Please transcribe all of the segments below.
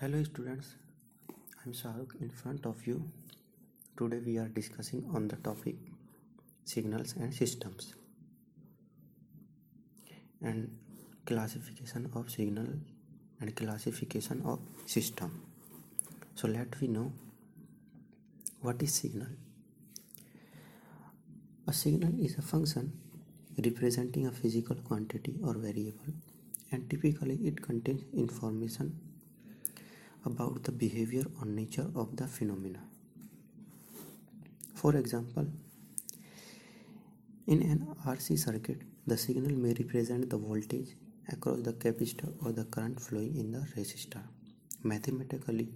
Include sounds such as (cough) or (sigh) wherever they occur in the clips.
Hello students, I'm Shahrukh in front of you. Today we are discussing on the topic signals and systems and classification of signal and classification of system. So let we know what is signal. A signal is a function representing a physical quantity or variable and typically it contains information about the behavior or nature of the phenomena. For example, in an RC circuit, the signal may represent the voltage across the capacitor or the current flowing in the resistor. Mathematically,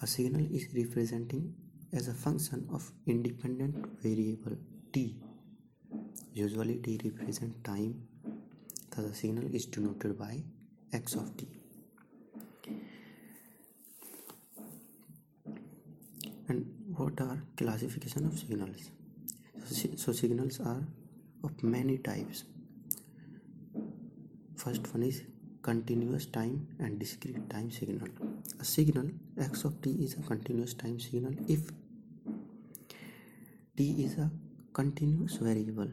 a signal is representing as a function of independent variable t. Usually t represents time, thus the signal is denoted by x of t. and what are classification of signals? So signals are of many types. First one is continuous time and discrete time signal. A signal x of t is a continuous time signal if t is a continuous variable.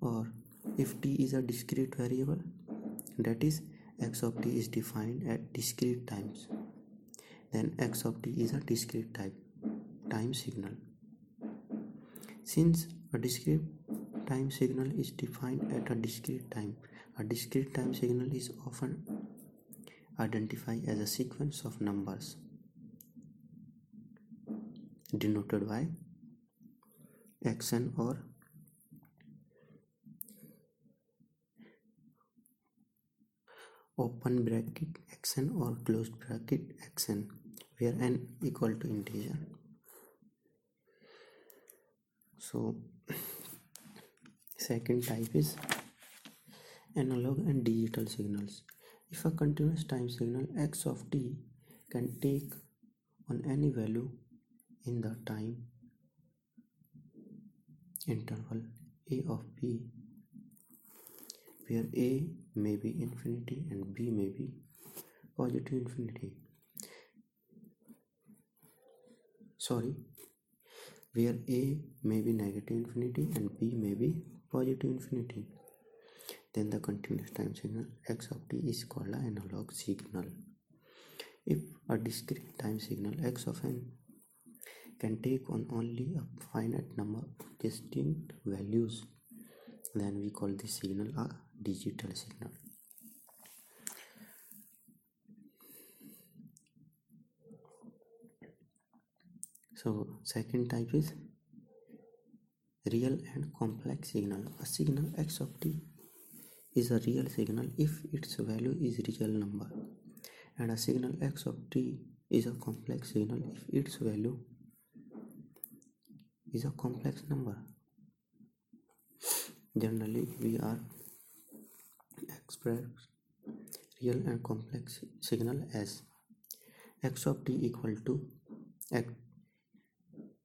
Or if t is a discrete variable that is x of t is defined at discrete times then x of t is a discrete type time signal. Since a discrete time signal is defined at a discrete time a discrete time signal is often identified as a sequence of numbers denoted by xn or open bracket xn or closed bracket xn where n equal to integer. So second type is analog and digital signals. If a continuous time signal x of t can take on any value in the time interval a of b where a may be infinity and b may be positive infinity sorry. Where a may be negative infinity and b may be positive infinity. Then the continuous time signal x of t is called an analog signal. If a discrete time signal x of n can take on only a finite number of distinct values then we call this signal a digital signal so second type is real and complex signal. A signal x of t is a real signal if its value is real number. And a signal x of t is a complex signal if its value is a complex number. Generally we are express real and complex signal as x of t equal to x,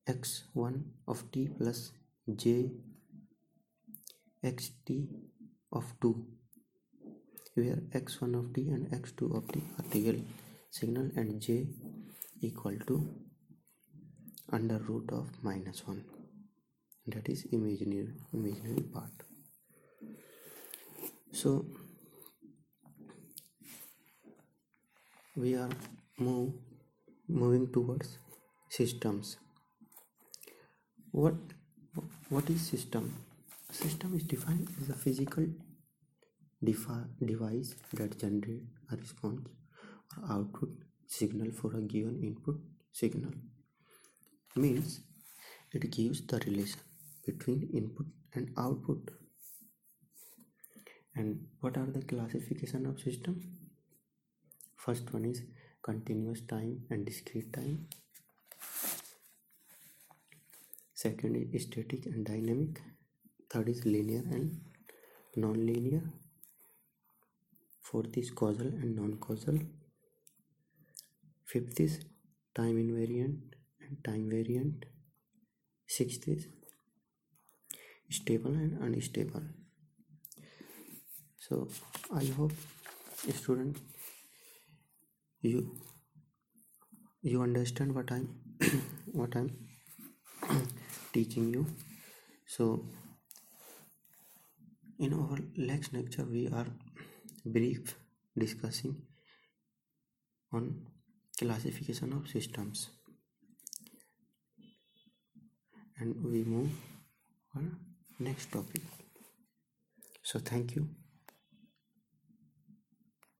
x1 of t plus j xt of 2 where x1 of t and x2 of t are real. Signal and j equal to under root of minus 1 that is imaginary imaginary part. So we are move moving towards systems what what is system? A system is defined as a physical device that generates a response or output signal for a given input signal. Means it gives the relation between input and output. And what are the classification of system? First one is continuous time and discrete time second is static and dynamic. Third is linear and non-linear. Fourth is causal and non-causal. Fifth is time invariant and time variant. Sixth is stable and unstable. So i hope student you you understand what i'm (coughs) what i'm teaching you. So in our next lecture we are brief discussing on classification of systems. And we move on next topic. So thank you